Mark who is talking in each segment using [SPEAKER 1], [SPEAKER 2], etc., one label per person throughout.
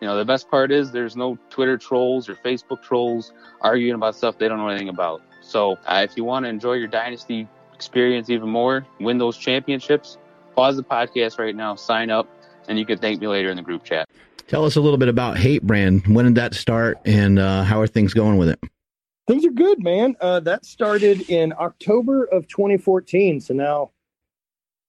[SPEAKER 1] You know, the best part is there's no Twitter trolls or Facebook trolls arguing about stuff they don't know anything about. So uh, if you want to enjoy your dynasty experience even more, win those championships, pause the podcast right now, sign up, and you can thank me later in the group chat.
[SPEAKER 2] Tell us a little bit about Hate Brand. When did that start, and uh, how are things going with it?
[SPEAKER 3] Things are good, man. Uh, that started in October of 2014. So now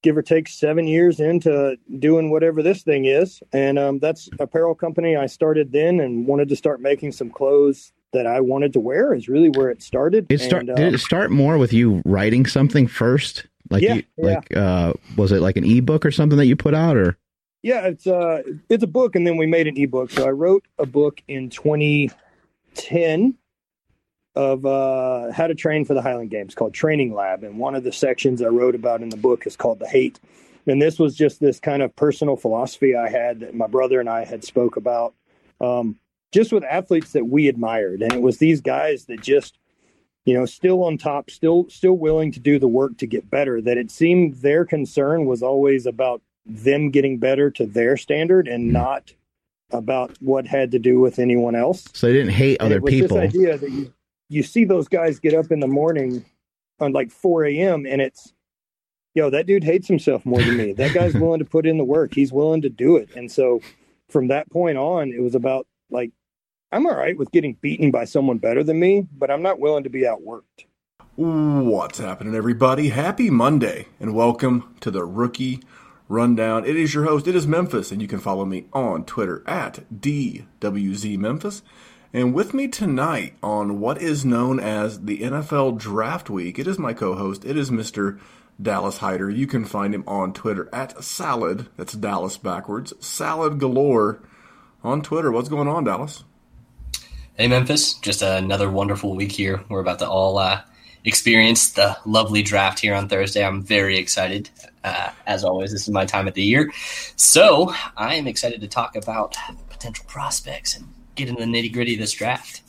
[SPEAKER 3] give or take seven years into doing whatever this thing is. And um, that's apparel company I started then and wanted to start making some clothes that I wanted to wear is really where it started.
[SPEAKER 2] It start, and, uh, did it start more with you writing something first? Like, yeah, you, like, yeah. Uh, was it like an ebook or something that you put out or?
[SPEAKER 3] Yeah, it's uh, it's a book, and then we made an ebook. So I wrote a book in 2010 of uh, how to train for the Highland Games called Training Lab. And one of the sections I wrote about in the book is called The Hate. And this was just this kind of personal philosophy I had that my brother and I had spoke about um, just with athletes that we admired. And it was these guys that just, you know, still on top, still still willing to do the work to get better, that it seemed their concern was always about them getting better to their standard and mm-hmm. not about what had to do with anyone else.
[SPEAKER 2] So they didn't hate other people.
[SPEAKER 3] This idea that you you see those guys get up in the morning on like 4 a.m. and it's, yo, that dude hates himself more than me. That guy's willing to put in the work. He's willing to do it. And so from that point on, it was about like, I'm all right with getting beaten by someone better than me, but I'm not willing to be outworked.
[SPEAKER 4] What's happening, everybody? Happy Monday and welcome to the Rookie Rundown. It is your host, it is Memphis, and you can follow me on Twitter at DWZ Memphis. And with me tonight on what is known as the NFL Draft Week, it is my co host. It is Mr. Dallas Hyder. You can find him on Twitter at Salad. That's Dallas backwards. Salad Galore on Twitter. What's going on, Dallas?
[SPEAKER 5] Hey, Memphis. Just another wonderful week here. We're about to all uh, experience the lovely draft here on Thursday. I'm very excited. Uh, as always, this is my time of the year. So I am excited to talk about potential prospects and get into the nitty gritty of this draft.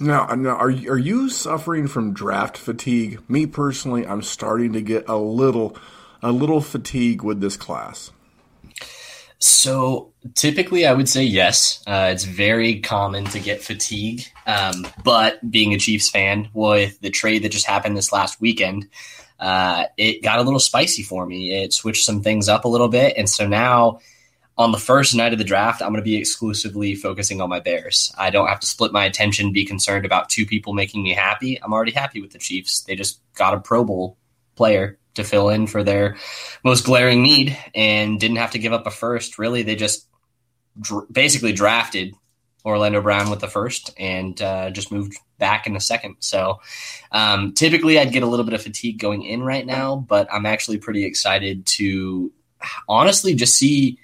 [SPEAKER 4] Now, now, are are you suffering from draft fatigue? Me personally, I'm starting to get a little a little fatigue with this class.
[SPEAKER 5] So typically, I would say yes. Uh, it's very common to get fatigue, um, but being a Chiefs fan, with the trade that just happened this last weekend, uh, it got a little spicy for me. It switched some things up a little bit, and so now on the first night of the draft, I'm going to be exclusively focusing on my Bears. I don't have to split my attention, be concerned about two people making me happy. I'm already happy with the Chiefs. They just got a Pro Bowl player to fill in for their most glaring need and didn't have to give up a first. Really, they just dr- basically drafted Orlando Brown with the first and uh, just moved back in the second. So um, typically, I'd get a little bit of fatigue going in right now, but I'm actually pretty excited to honestly just see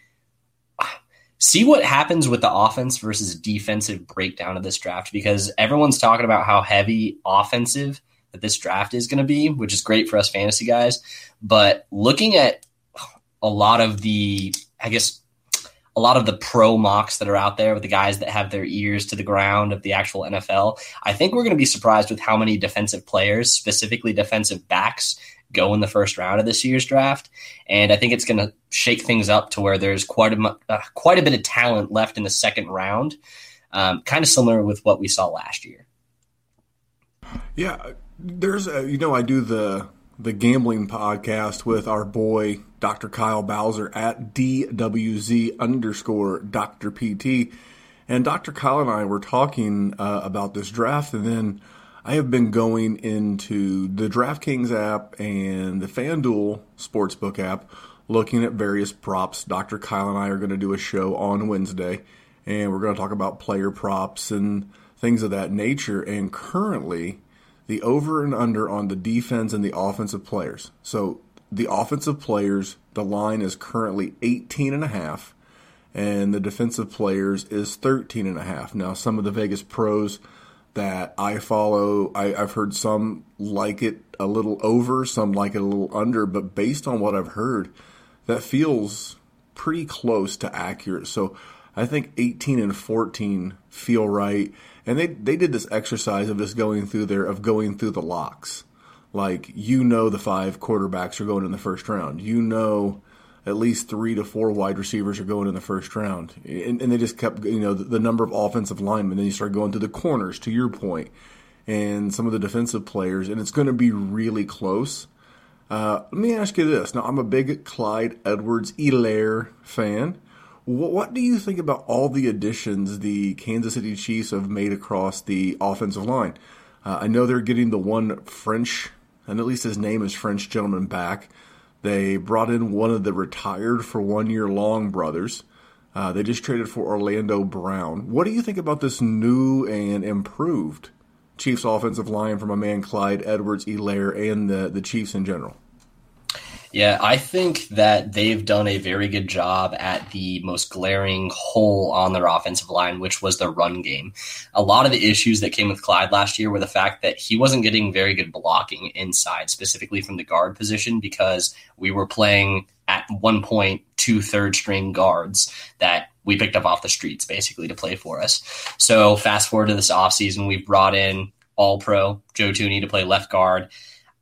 [SPEAKER 5] see what happens with the offense versus defensive breakdown of this draft because everyone's talking about how heavy offensive that this draft is going to be, which is great for us fantasy guys. But looking at a lot of the, I guess, a lot of the pro mocks that are out there with the guys that have their ears to the ground of the actual NFL, I think we're going to be surprised with how many defensive players, specifically defensive backs, go in the first round of this year's draft, and I think it's going to shake things up to where there's quite a uh, quite a bit of talent left in the second round, um, kind of similar with what we saw last year.
[SPEAKER 4] Yeah, there's a, you know I do the the gambling podcast with our boy Dr. Kyle Bowser at DWZ underscore Dr. PT. And Dr. Kyle and I were talking uh, about this draft, and then I have been going into the DraftKings app and the FanDuel Sportsbook app looking at various props. Dr. Kyle and I are going to do a show on Wednesday, and we're going to talk about player props and things of that nature. And currently, the over and under on the defense and the offensive players. So the offensive players, the line is currently 18 and a half and the defensive players is 13 and a half. Now, some of the Vegas pros that I follow, I, have heard some like it a little over, some like it a little under, but based on what I've heard, that feels pretty close to accurate. So I think 18 and 14 feel right. And they, they did this exercise of just going through there, of going through the locks. Like, you know, the five quarterbacks are going in the first round. You know, at least three to four wide receivers are going in the first round. And, and they just kept, you know, the, the, number of offensive linemen. Then you start going to the corners, to your point, and some of the defensive players, and it's going to be really close. Uh, let me ask you this. Now, I'm a big Clyde Edwards Helaire fan. What, what do you think about all the additions the Kansas City Chiefs have made across the offensive line? Uh, I know they're getting the one French, and at least his name is French gentleman back. They brought in one of the retired for one year long brothers. Uh, they just traded for Orlando Brown. What do you think about this new and improved Chiefs offensive line from a man Clyde Edwards Helaire and the, the Chiefs in general?
[SPEAKER 5] Yeah, I think that they've done a very good job at the most glaring hole on their offensive line, which was the run game. A lot of the issues that came with Clyde last year were the fact that he wasn't getting very good blocking inside, specifically from the guard position, because we were playing at one point two third string guards that we picked up off the streets basically to play for us. So fast forward to this offseason, we've brought in all pro Joe Thuney to play left guard.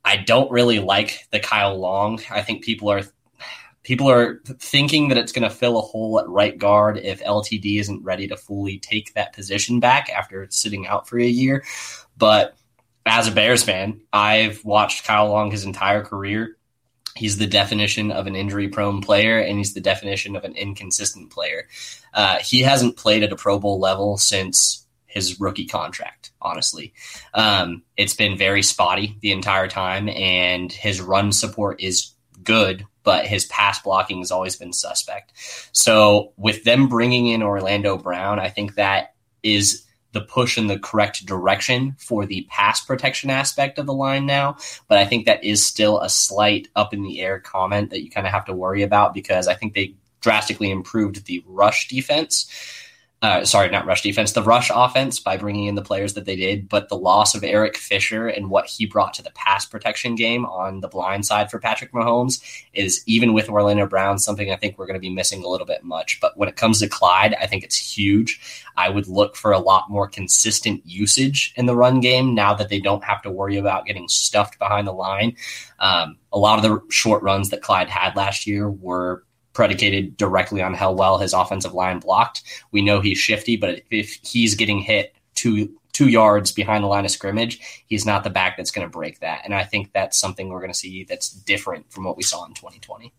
[SPEAKER 5] I don't really like the Kyle Long. I think people are people are thinking that it's going to fill a hole at right guard if LTD isn't ready to fully take that position back after sitting out for a year. But as a Bears fan, I've watched Kyle Long his entire career. He's the definition of an injury prone player, and he's the definition of an inconsistent player. Uh, he hasn't played at a Pro Bowl level since his rookie contract, honestly. Um, it's been very spotty the entire time, and his run support is good, but his pass blocking has always been suspect. So, with them bringing in Orlando Brown, I think that is the push in the correct direction for the pass protection aspect of the line now. But I think that is still a slight up in the air comment that you kind of have to worry about because I think they drastically improved the rush defense uh, sorry, not rush defense, the rush offense by bringing in the players that they did, but the loss of Eric Fisher and what he brought to the pass protection game on the blind side for Patrick Mahomes is even with Orlando Brown something I think we're going to be missing a little bit much. But when it comes to Clyde, I think it's huge. I would look for a lot more consistent usage in the run game now that they don't have to worry about getting stuffed behind the line. Um, a lot of the short runs that Clyde had last year were predicated directly on how well his offensive line blocked. We know he's shifty, but if he's getting hit two two yards behind the line of scrimmage, he's not the back that's going to break that. And I think that's something we're going to see that's different from what we saw in 2020.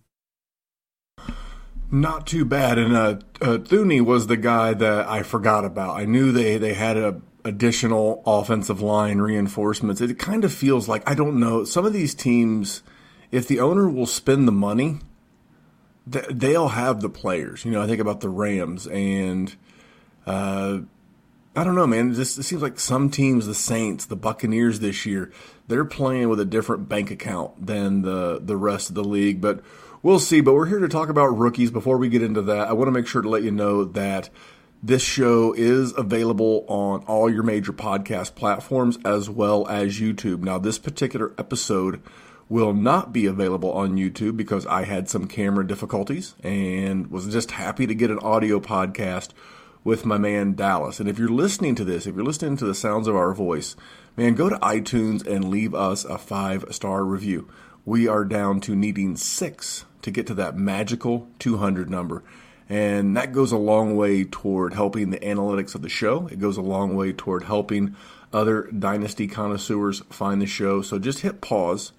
[SPEAKER 4] Not too bad. And uh, uh, Thuney was the guy that I forgot about. I knew they they had a additional offensive line reinforcements. It kind of feels like I don't know some of these teams. If the owner will spend the money, they'll have the players. You know, I think about the Rams and uh, I don't know, man. This it seems like some teams, the Saints, the Buccaneers this year, they're playing with a different bank account than the the rest of the league. But we'll see. But we're here to talk about rookies. Before we get into that, I want to make sure to let you know that. This show is available on all your major podcast platforms as well as YouTube. Now, this particular episode will not be available on YouTube because I had some camera difficulties and was just happy to get an audio podcast with my man Dallas. And if you're listening to this, if you're listening to the sounds of our voice, man, go to iTunes and leave us a five star review. We are down to needing six to get to that magical 200 number. And that goes a long way toward helping the analytics of the show. It goes a long way toward helping other Dynasty connoisseurs find the show. So just hit pause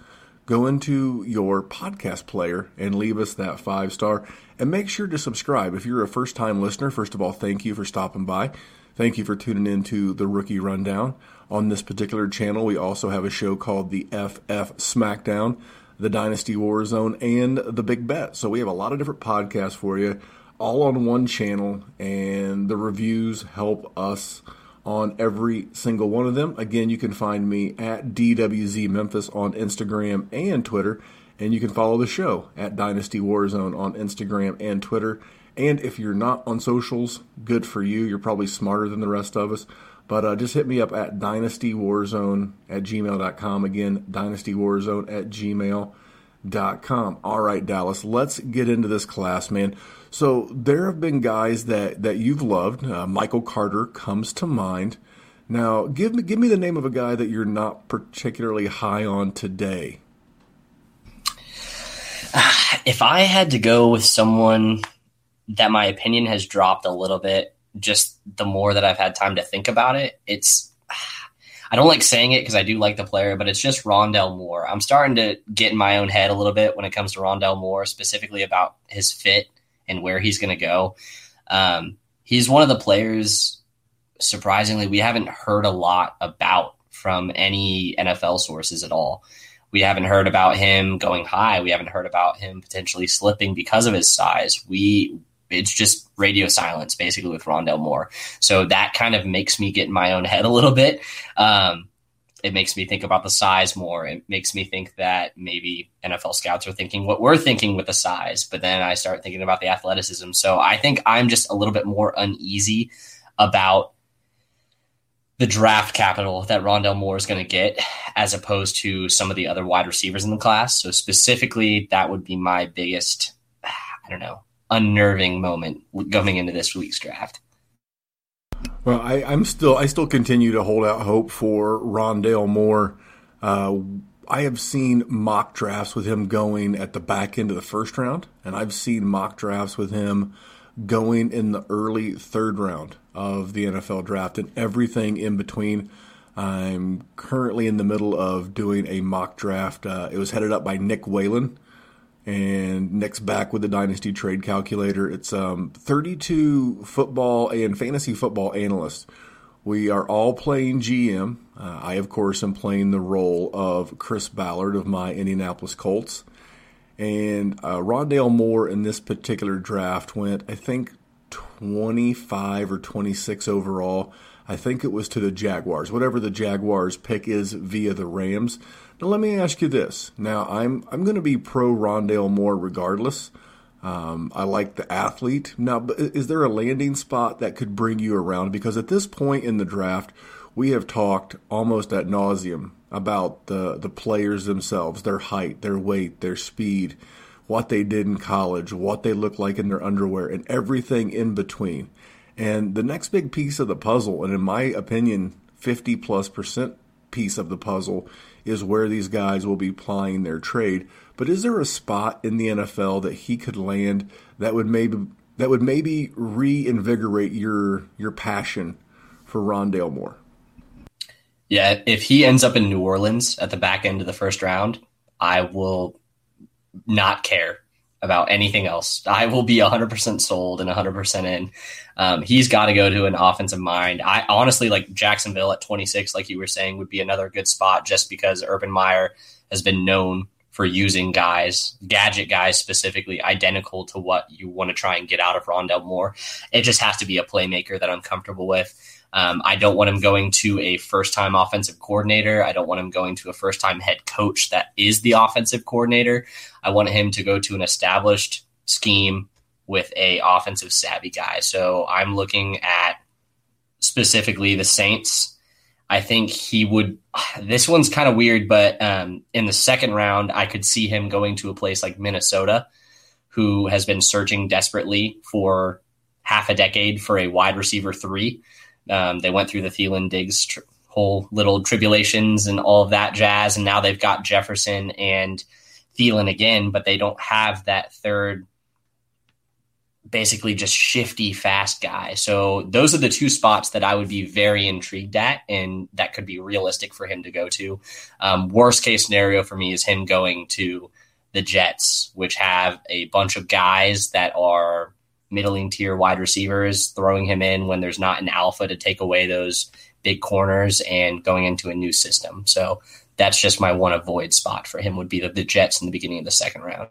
[SPEAKER 4] go into your podcast player and leave us that five star. And make sure to subscribe. If you're a first time listener, first of all, thank you for stopping by. Thank you for tuning in to the Rookie Rundown. On this particular channel, we also have a show called the FF SmackDown, the Dynasty Warzone, and the Big Bet. So we have a lot of different podcasts for you, all on one channel, and the reviews help us on every single one of them. Again, you can find me at DWZ Memphis on Instagram and Twitter, and you can follow the show at Dynasty Warzone on Instagram and Twitter. And if you're not on socials, good for you. You're probably smarter than the rest of us. But uh, just hit me up at dynastywarzone at gmail.com. Again, dynastywarzone at gmail.com. All right, Dallas, let's get into this class, man. So there have been guys that, that you've loved. Uh, Michael Carter comes to mind. Now, give me give me the name of a guy that you're not particularly high on today.
[SPEAKER 5] If I had to go with someone that my opinion has dropped a little bit just the more that I've had time to think about it. It's I don't like saying it because I do like the player, but it's just Rondale Moore. I'm starting to get in my own head a little bit when it comes to Rondale Moore, specifically about his fit and where he's going to go. Um, he's one of the players, surprisingly, we haven't heard a lot about from any NFL sources at all. We haven't heard about him going high. We haven't heard about him potentially slipping because of his size. We it's just radio silence basically with Rondale Moore. So that kind of makes me get in my own head a little bit. Um, it makes me think about the size more. It makes me think that maybe NFL scouts are thinking what we're thinking with the size, but then I start thinking about the athleticism. So I think I'm just a little bit more uneasy about the draft capital that Rondale Moore is going to get as opposed to some of the other wide receivers in the class. So specifically, that would be my biggest, I don't know, unnerving moment going into this week's draft.
[SPEAKER 4] Well, I, am still I still continue to hold out hope for Rondale Moore. Uh, I have seen mock drafts with him going at the back end of the first round, and I've seen mock drafts with him going in the early third round of the NFL draft and everything in between. I'm currently in the middle of doing a mock draft. Uh, it was headed up by Nick Whalen and Nick's back with the Dynasty Trade Calculator. It's um, 32 football and fantasy football analysts. We are all playing GM. Uh, I, of course, am playing the role of Chris Ballard of my Indianapolis Colts. And uh, Rondale Moore in this particular draft went, I think, 25 or 26 overall. I think it was to the Jaguars, whatever the Jaguars pick is via the Rams. Now let me ask you this. Now I'm I'm going to be pro Rondale Moore regardless. Um, I like the athlete. Now, is there a landing spot that could bring you around? Because at this point in the draft, we have talked almost at nauseum about the the players themselves, their height, their weight, their speed, what they did in college, what they look like in their underwear, and everything in between. And the next big piece of the puzzle, and in my opinion, 50 plus percent piece of the puzzle, is where these guys will be plying their trade. But is there a spot in the NFL that he could land that would maybe that would maybe reinvigorate your your passion for Rondale Moore?
[SPEAKER 5] Yeah, if he ends up in New Orleans at the back end of the first round, I will not care about anything else. I will be 100% sold and 100% in. Um, he's got to go to an offensive mind. I honestly like Jacksonville at 26, like you were saying, would be another good spot just because Urban Meyer has been known for using guys, gadget guys specifically, identical to what you want to try and get out of Rondale Moore. It just has to be a playmaker that I'm comfortable with. Um, I don't want him going to a first time offensive coordinator. I don't want him going to a first time head coach that is the offensive coordinator. I want him to go to an established scheme with a offensive savvy guy. So I'm looking at specifically the Saints. I think he would. This one's kind of weird, but um, in the second round, I could see him going to a place like Minnesota, who has been searching desperately for half a decade for a wide receiver three. Um, they went through the Thielen Diggs tr- whole little tribulations and all of that jazz, and now they've got Jefferson and Thielen again, but they don't have that third, basically just shifty, fast guy. So those are the two spots that I would be very intrigued at, and that could be realistic for him to go to. Um, worst case scenario for me is him going to the Jets, which have a bunch of guys that are middling tier wide receivers, throwing him in when there's not an alpha to take away those big corners and going into a new system. So that's just my one avoid spot for him would be the, the Jets in the beginning of the second round.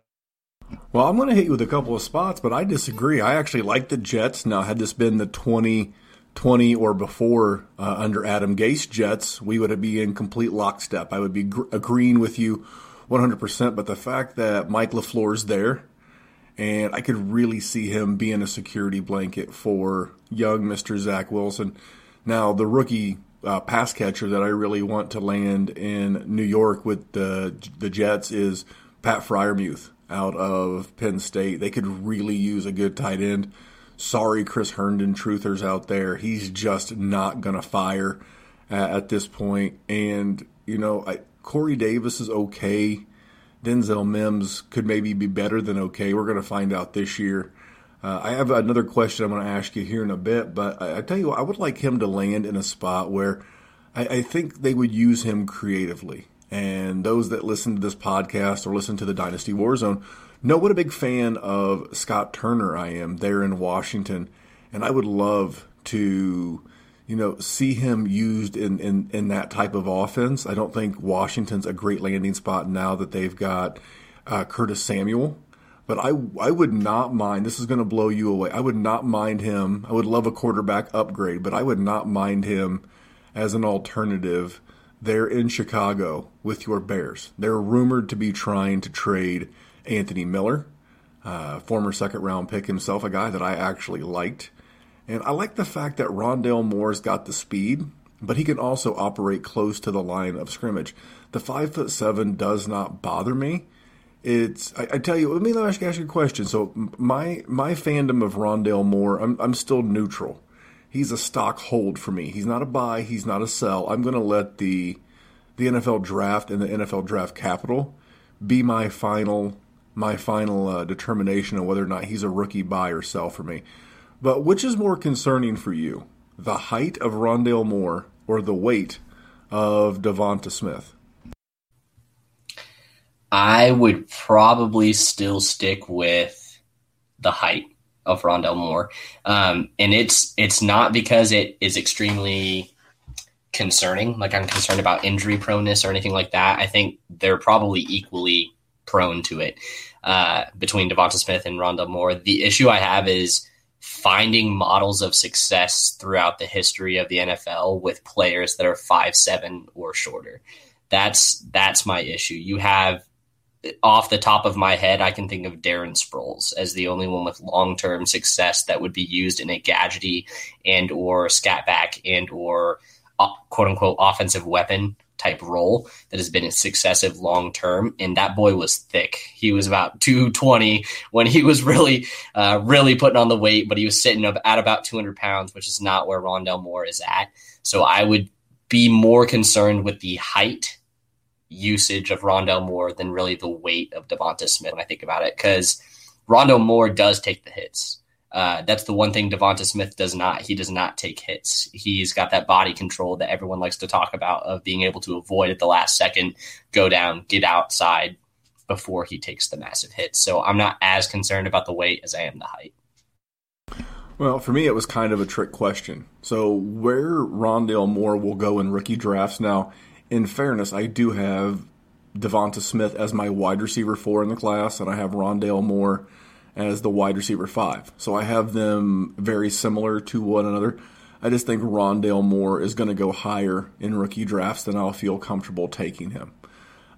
[SPEAKER 4] Well, I'm going to hit you with a couple of spots, but I disagree. I actually like the Jets. Now, had this been the 2020 or before uh, under Adam Gase Jets, we would be in complete lockstep. I would be gr- agreeing with you 100%. But the fact that Mike LaFleur's there, and I could really see him being a security blanket for young Mr. Zach Wilson. Now, the rookie uh, pass catcher that I really want to land in New York with the the Jets is Pat Freiermuth out of Penn State. They could really use a good tight end. Sorry, Chris Herndon, truthers out there. He's just not going to fire at, at, this point. And, you know, I, Corey Davis is okay. Denzel Mims could maybe be better than okay. We're going to find out this year. Uh, I have another question I'm going to ask you here in a bit, but I, I tell you what, I would like him to land in a spot where I, I think they would use him creatively. And those that listen to this podcast or listen to the Dynasty Warzone know what a big fan of Scott Turner I am there in Washington. And I would love to, you know, see him used in, in, in that type of offense. I don't think Washington's a great landing spot now that they've got uh, Curtis Samuel. But I, I would not mind, this is going to blow you away. I would not mind him. I would love a quarterback upgrade, but I would not mind him as an alternative they're in Chicago with your Bears. They're rumored to be trying to trade Anthony Miller, uh, former second round pick himself, a guy that I actually liked. And I like the fact that Rondale Moore's got the speed, but he can also operate close to the line of scrimmage. The five foot seven does not bother me. It's I, I tell you. Let me ask you a question. So my my fandom of Rondale Moore, I'm I'm still neutral he's a stock hold for me. He's not a buy. He's not a sell. I'm going to let the the NFL draft and the NFL draft capital be my final my final uh, determination of whether or not he's a rookie buy or sell for me. But which is more concerning for you, the height of Rondale Moore or the weight of Devonta Smith?
[SPEAKER 5] I would probably still stick with the height of Rondale Moore, um, and it's it's not because it is extremely concerning. Like I'm concerned about injury proneness or anything like that. I think they're probably equally prone to it uh, between Devonta Smith and Rondale Moore. The issue I have is finding models of success throughout the history of the NFL with players that are five seven or shorter. That's that's my issue. You have off the top of my head, I can think of Darren Sproles as the only one with long term success that would be used in a gadgety and or scat back and or uh, quote unquote offensive weapon type role that has been a successive long term. And that boy was thick. He was about 220 when he was really, uh, really putting on the weight, but he was sitting up at about 200 pounds, which is not where Rondale Moore is at. So I would be more concerned with the height usage of Rondale Moore than really the weight of Devonta Smith when I think about it, because Rondale Moore does take the hits. Uh, that's the one thing Devonta Smith does not. He does not take hits. He's got that body control that everyone likes to talk about of being able to avoid at the last second, go down, get outside before he takes the massive hit. So I'm not as concerned about the weight as I am the height.
[SPEAKER 4] Well, for me, it was kind of a trick question. So, where Rondale Moore will go in rookie drafts now, in fairness, I do have Devonta Smith as my wide receiver four in the class, and I have Rondale Moore as the wide receiver five. So I have them very similar to one another. I just think Rondale Moore is going to go higher in rookie drafts than I'll feel comfortable taking him.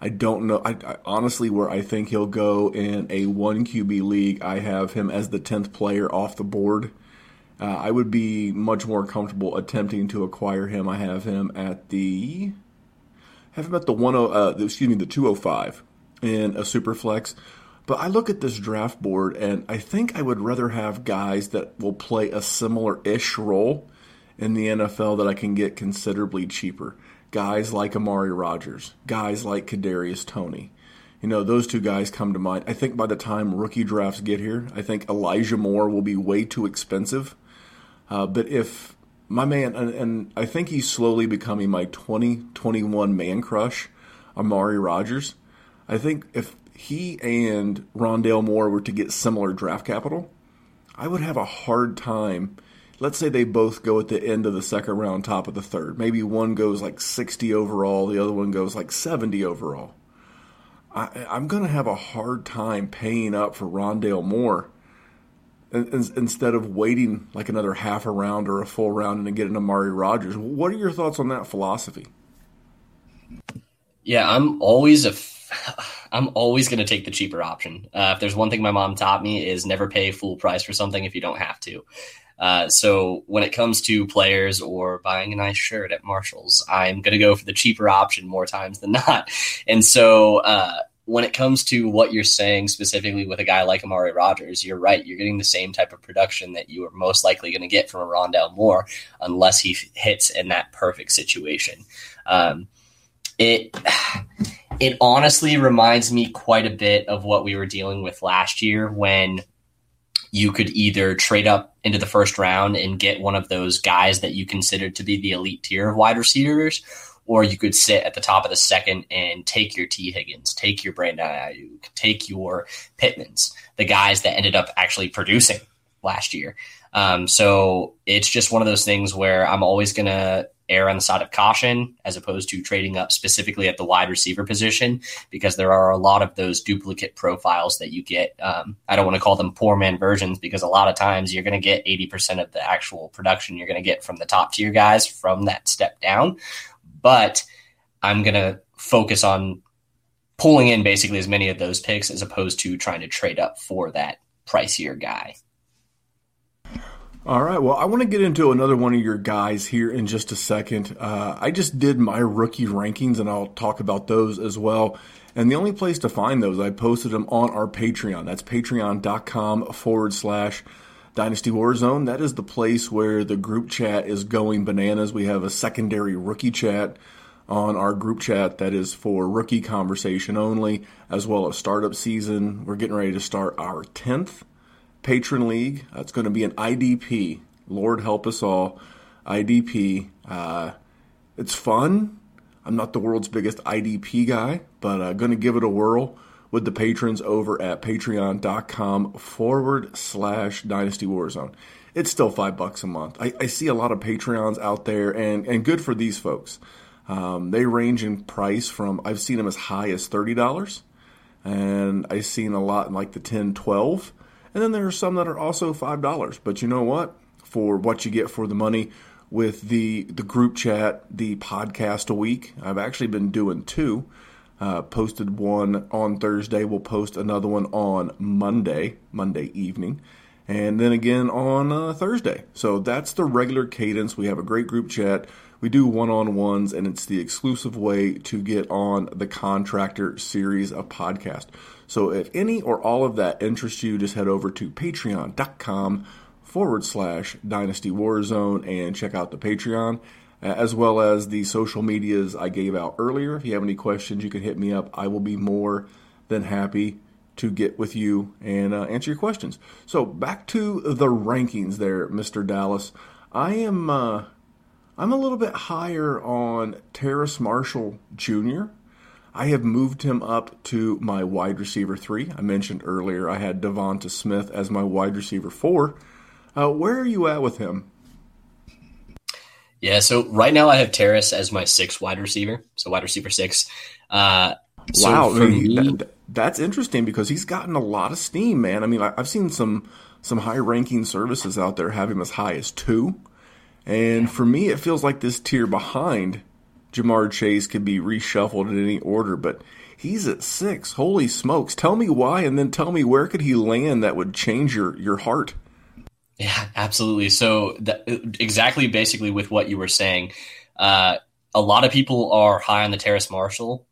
[SPEAKER 4] I don't know. I, I, honestly, where I think he'll go in a one QB league, I have him as the tenth player off the board. Uh, I would be much more comfortable attempting to acquire him. I have him at the have him at the one oh, uh, excuse me the two oh five in a super flex. But I look at this draft board and I think I would rather have guys that will play a similar ish role in the NFL that I can get considerably cheaper. Guys like Amari Rodgers, guys like Kadarius Toney. You know, those two guys come to mind. I think by the time rookie drafts get here, I think Elijah Moore will be way too expensive. Uh, but if my man, and, and, I think he's slowly becoming my 2021 man crush, Amari Rodgers. I think if he and Rondale Moore were to get similar draft capital, I would have a hard time. Let's say they both go at the end of the second round, top of the third. Maybe one goes like 60 overall, the other one goes like 70 overall. I, am going to have a hard time paying up for Rondale Moore instead of waiting like another half a round or a full round and getting Amari Rodgers. What are your thoughts on that philosophy?
[SPEAKER 5] Yeah, I'm always a. I'm always going to take the cheaper option. Uh, if there's one thing my mom taught me is never pay full price for something if you don't have to. Uh, so when it comes to players or buying a nice shirt at Marshalls, I'm going to go for the cheaper option more times than not. And so uh, when it comes to what you're saying specifically with a guy like Amari Rodgers, you're right. You're getting the same type of production that you are most likely going to get from a Rondale Moore unless he hits in that perfect situation. Um, it it honestly reminds me quite a bit of what we were dealing with last year when you could either trade up into the first round and get one of those guys that you considered to be the elite tier of wide receivers, or you could sit at the top of the second and take your Tee Higgins, take your Brandon Aiyuk, take your Pittmans, the guys that ended up actually producing last year. Um, so it's just one of those things where I'm always going to err on the side of caution as opposed to trading up specifically at the wide receiver position because there are a lot of those duplicate profiles that you get. Um, I don't want to call them poor man versions because a lot of times you're going to get 80% of the actual production you're going to get from the top tier guys from that step down. But I'm going to focus on pulling in basically as many of those picks as opposed to trying to trade up for that pricier guy.
[SPEAKER 4] All right. Well, I want to get into another one of your guys here in just a second. Uh, I just did my rookie rankings, and I'll talk about those as well. And the only place to find those, I posted them on our Patreon. That's patreon.com forward slash Dynasty Warzone. That is the place where the group chat is going bananas. We have a secondary rookie chat on our group chat that is for rookie conversation only, as well as startup season. We're getting ready to start our 10th patron league. It's going to be an IDP. Lord help us all. IDP. Uh, it's fun. I'm not the world's biggest IDP guy, but I'm uh, going to give it a whirl with the patrons over at patreon.com forward slash dynasty warzone. It's still five bucks a month. I, I, see a lot of Patreons out there, and, and good for these folks. Um, they range in price from, I've seen them as high as $30, and I've seen a lot in like the 10 12 and then there are some that are also $5. But you know what? For what you get for the money with the, the group chat, the podcast a week, I've actually been doing two. Uh, posted one on Thursday. We'll post another one on Monday, Monday evening, and then again on uh, Thursday. So that's the regular cadence. We have a great group chat. We do one on ones, and it's the exclusive way to get on the Contractor series of podcast. So if any or all of that interests you, just head over to patreon.com forward slash dynasty warzone and check out the Patreon as well as the social medias I gave out earlier. If you have any questions, you can hit me up. I will be more than happy to get with you and uh, answer your questions. So back to the rankings there, Mr. Dallas. I am uh, I'm a little bit higher on Terrace Marshall Jr. I have moved him up to my wide receiver three. I mentioned earlier I had Devonta Smith as my wide receiver four. Uh, where are you at with him?
[SPEAKER 5] Yeah, so right now I have Terrace as my six wide receiver, so wide receiver six. Uh,
[SPEAKER 4] so wow, me, that, that's interesting because he's gotten a lot of steam, man. I mean, I, have seen some some high ranking services out there have him as high as two, and for me, it feels like this tier behind Ja'Marr Chase could be reshuffled in any order, but he's at six. Holy smokes! Tell me why, and then tell me where could he land that would change your your heart.
[SPEAKER 5] Yeah, absolutely. So that, exactly, basically, with what you were saying, uh, a lot of people are high on the Terrace Marshall,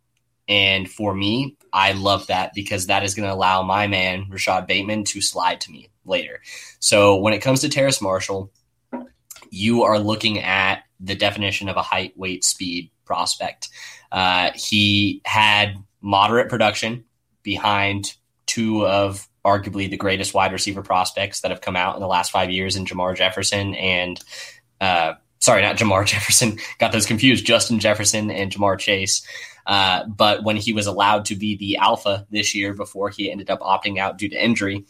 [SPEAKER 5] and for me, I love that because that is going to allow my man Rashod Bateman to slide to me later. So when it comes to Terrace Marshall, you are looking at the definition of a height, weight, speed prospect. Uh, he had moderate production behind two of arguably the greatest wide receiver prospects that have come out in the last five years in Ja'Marr Jefferson and uh, sorry, not Ja'Marr Jefferson. Got those confused. Justin Jefferson and Ja'Marr Chase. Uh, but when he was allowed to be the alpha this year before he ended up opting out due to injury,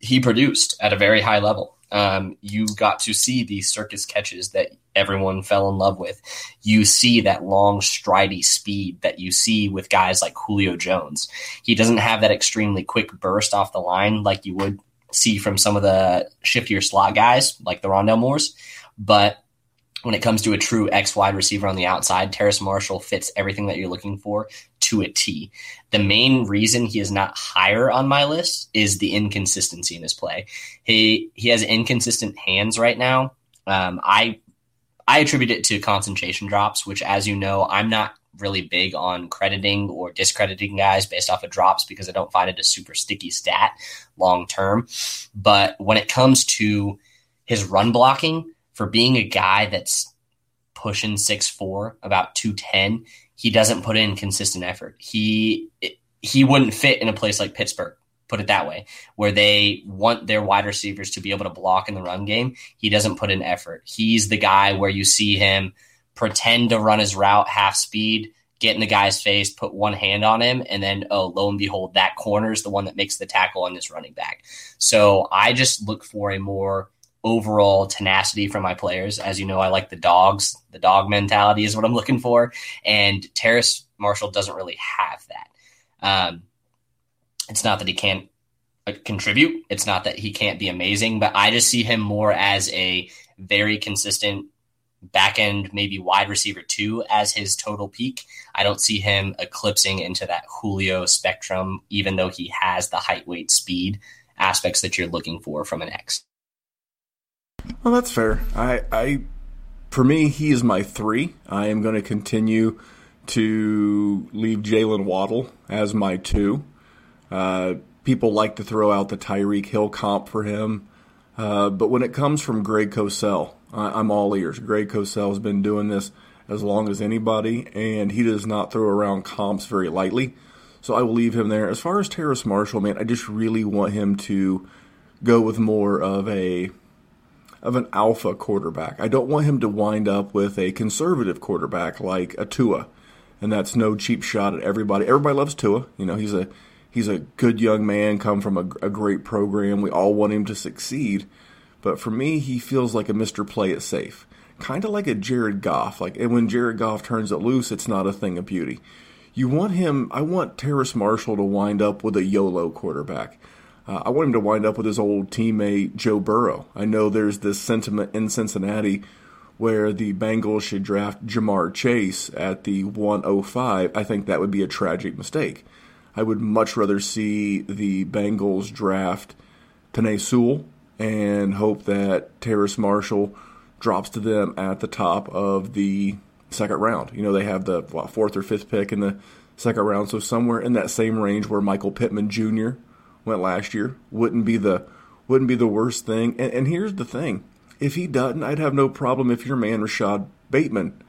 [SPEAKER 5] he produced at a very high level. Um, you got to see these circus catches that everyone fell in love with. You see that long, stridey speed that you see with guys like Julio Jones. He doesn't have that extremely quick burst off the line like you would see from some of the shiftier slot guys like the Rondale Moores, but when it comes to a true X wide receiver on the outside, Terrace Marshall fits everything that you're looking for to a T. The main reason he is not higher on my list is the inconsistency in his play. He he has inconsistent hands right now. Um, I I attribute it to concentration drops, which, as you know, I'm not really big on crediting or discrediting guys based off of drops because I don't find it a super sticky stat long term. But when it comes to his run blocking, for being a guy that's pushing six four, about 210, he doesn't put in consistent effort. He he wouldn't fit in a place like Pittsburgh, put it that way, where they want their wide receivers to be able to block in the run game. He doesn't put in effort. He's the guy where you see him pretend to run his route half speed, get in the guy's face, put one hand on him, and then oh, lo and behold, that corner is the one that makes the tackle on this running back. So I just look for a more overall tenacity from my players. As you know, I like the dogs. The dog mentality is what I'm looking for. And Terrace Marshall doesn't really have that. Um, it's not that he can't contribute. It's not that he can't be amazing, but I just see him more as a very consistent back end, maybe wide receiver two as his total peak. I don't see him eclipsing into that Julio spectrum, even though he has the height, weight, speed aspects that you're looking for from an X.
[SPEAKER 4] Well, that's fair. I, I, for me, he is my three. I am going to continue to leave Jaylen Waddle as my two. Uh, people like to throw out the Tyreek Hill comp for him, uh, but when it comes from Greg Cosell, I, am all ears. Greg Cosell has been doing this as long as anybody, and he does not throw around comps very lightly. So I will leave him there. As far as Terrace Marshall, man, I just really want him to go with more of a of an alpha quarterback. I don't want him to wind up with a conservative quarterback like a Tua, and that's no cheap shot at everybody. Everybody loves Tua. You know, he's a he's a good young man, come from a, a great program. We all want him to succeed, but for me, he feels like a Mister Play It Safe, kind of like a Jared Goff. Like, and when Jared Goff turns it loose, it's not a thing of beauty. You want him. I want Terrace Marshall to wind up with a YOLO quarterback uh, I want him to wind up with his old teammate Joe Burrow. I know there's this sentiment in Cincinnati where the Bengals should draft Ja'Marr Chase at the 105. I think that would be a tragic mistake. I would much rather see the Bengals draft Penei Sewell and hope that Terrace Marshall drops to them at the top of the second round. You know, they have the what, fourth or fifth pick in the second round, so somewhere in that same range where Michael Pittman Jr went last year. Wouldn't be the wouldn't be the worst thing. And, and here's the thing: if he doesn't, I'd have no problem if your man Rashod Bateman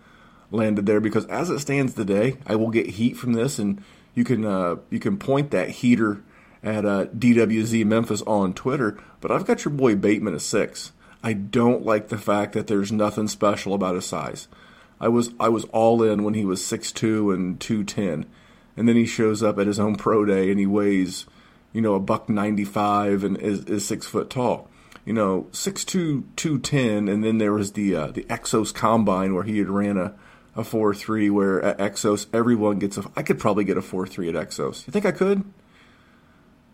[SPEAKER 4] landed there because as it stands today, I will get heat from this, and you can uh, you can point that heater at uh, DWZ Memphis on Twitter. But I've got your boy Bateman at six. I don't like the fact that there's nothing special about his size. I was I was all in when he was six two and two ten, and then he shows up at his own pro day and he weighs you know, a buck 95 and is, is six foot tall. You know, 6'2", 210, and then there was the uh, the Exos Combine where he had ran a, a 4-3 where at Exos everyone gets a I could probably get a 4-3 at Exos. You think I could?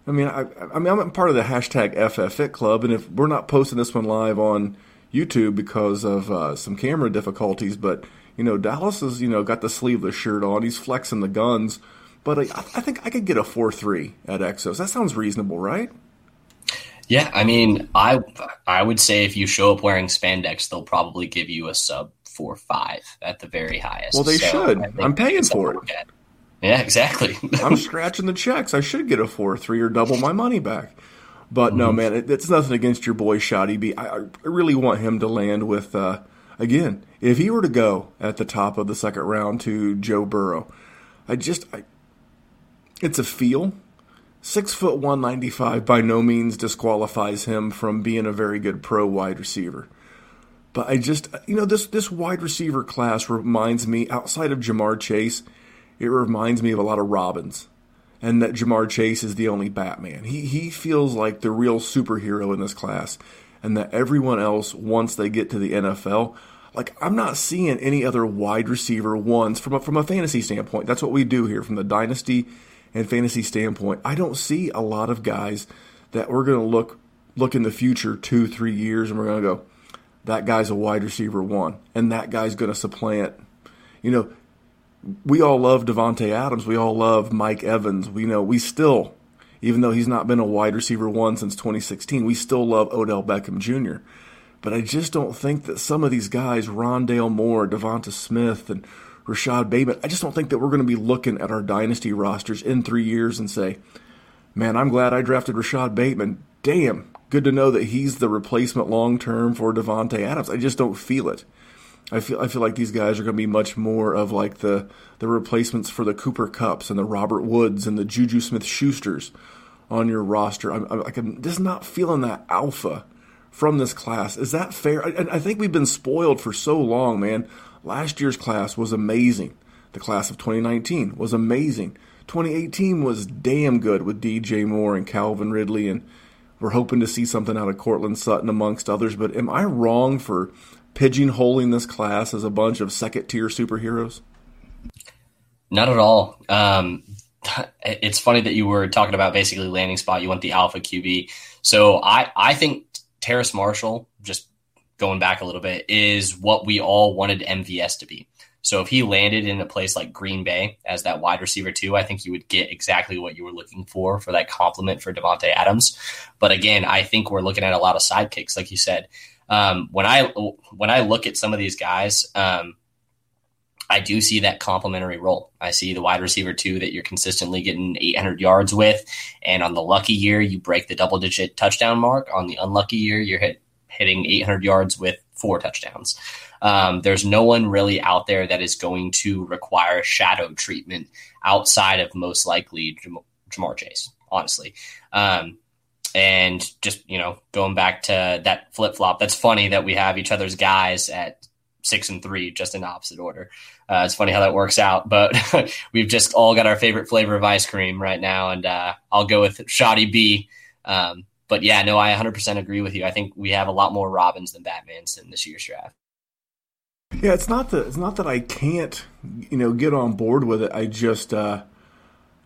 [SPEAKER 4] I mean, I, I mean, I'm part of the hashtag FFFit Club, and if we're not posting this one live on YouTube because of uh, some camera difficulties, but you know, Dallas has you know got the sleeveless shirt on. He's flexing the guns but I, I think I could get a four three at Exos. That sounds reasonable, right?
[SPEAKER 5] Yeah, I mean, I I would say if you show up wearing spandex, they'll probably give you a sub four five at the very highest.
[SPEAKER 4] Well, they so should. I'm paying for it.
[SPEAKER 5] Yeah, exactly.
[SPEAKER 4] I'm scratching the checks. I should get a four three or double my money back. But mm-hmm. no, man, it, it's nothing against your boy Shoddy B. I, I really want him to land with. Uh, again, if he were to go at the top of the second round to Joe Burrow, I just I, it's a feel. Six foot one ninety five by no means disqualifies him from being a very good pro wide receiver. But I just you know this this wide receiver class reminds me outside of Ja'Marr Chase, it reminds me of a lot of Robins, and that Ja'Marr Chase is the only Batman. He he feels like the real superhero in this class, and that everyone else once they get to the NFL. Like I'm not seeing any other wide receiver ones from a, from a fantasy standpoint. That's what we do here from the dynasty and fantasy standpoint. I don't see a lot of guys that we're going to look look in the future two three years and we're going to go that guy's a wide receiver one and that guy's going to supplant. You know, we all love Davante Adams. We all love Mike Evans. We know we still, even though he's not been a wide receiver one since 2016, we still love Odell Beckham Jr. But I just don't think that some of these guys, Rondale Moore, Devonta Smith, and Rashod Bateman, I just don't think that we're going to be looking at our dynasty rosters in three years and say, man, I'm glad I drafted Rashod Bateman. Damn, good to know that he's the replacement long term for Davante Adams. I just don't feel it. I feel I feel like these guys are going to be much more of like the the replacements for the Cooper Kupps and the Robert Woods and the Juju Smith Schusters on your roster. I'm, I'm, I'm just not feeling that alpha from this class. Is that fair? I, I think we've been spoiled for so long, man. Last year's class was amazing. The class of 2019 was amazing. 2018 was damn good with DJ Moore and Calvin Ridley, and we're hoping to see something out of Courtland Sutton amongst others. But am I wrong for pigeonholing this class as a bunch of second tier superheroes?
[SPEAKER 5] Not at all. Um, it's funny that you were talking about basically landing spot. You want the alpha QB. So I, I think Terrace Marshall, just going back a little bit, is what we all wanted MVS to be. So if he landed in a place like Green Bay as that wide receiver too, I think you would get exactly what you were looking for for that compliment for Davante Adams. But again, I think we're looking at a lot of sidekicks, like you said. Um, when I when I look at some of these guys, um, I do see that complementary role. I see the wide receiver too that you're consistently getting 800 yards with, and on the lucky year you break the double digit touchdown mark. On the unlucky year, you're hit, hitting 800 yards with four touchdowns. Um, there's no one really out there that is going to require shadow treatment outside of most likely Jam- Ja'Marr Chase, honestly. Um, and just you know going back to that flip flop. That's funny that we have each other's guys at six and three, just in opposite order. Uh, it's funny how that works out, but we've just all got our favorite flavor of ice cream right now, and uh, I'll go with Shoddy B. Um, but yeah, no, I 100% agree with you. I think we have a lot more Robins than Batmans in this year's draft.
[SPEAKER 4] Yeah, it's not that it's not that I can't, you know, get on board with it. I just uh,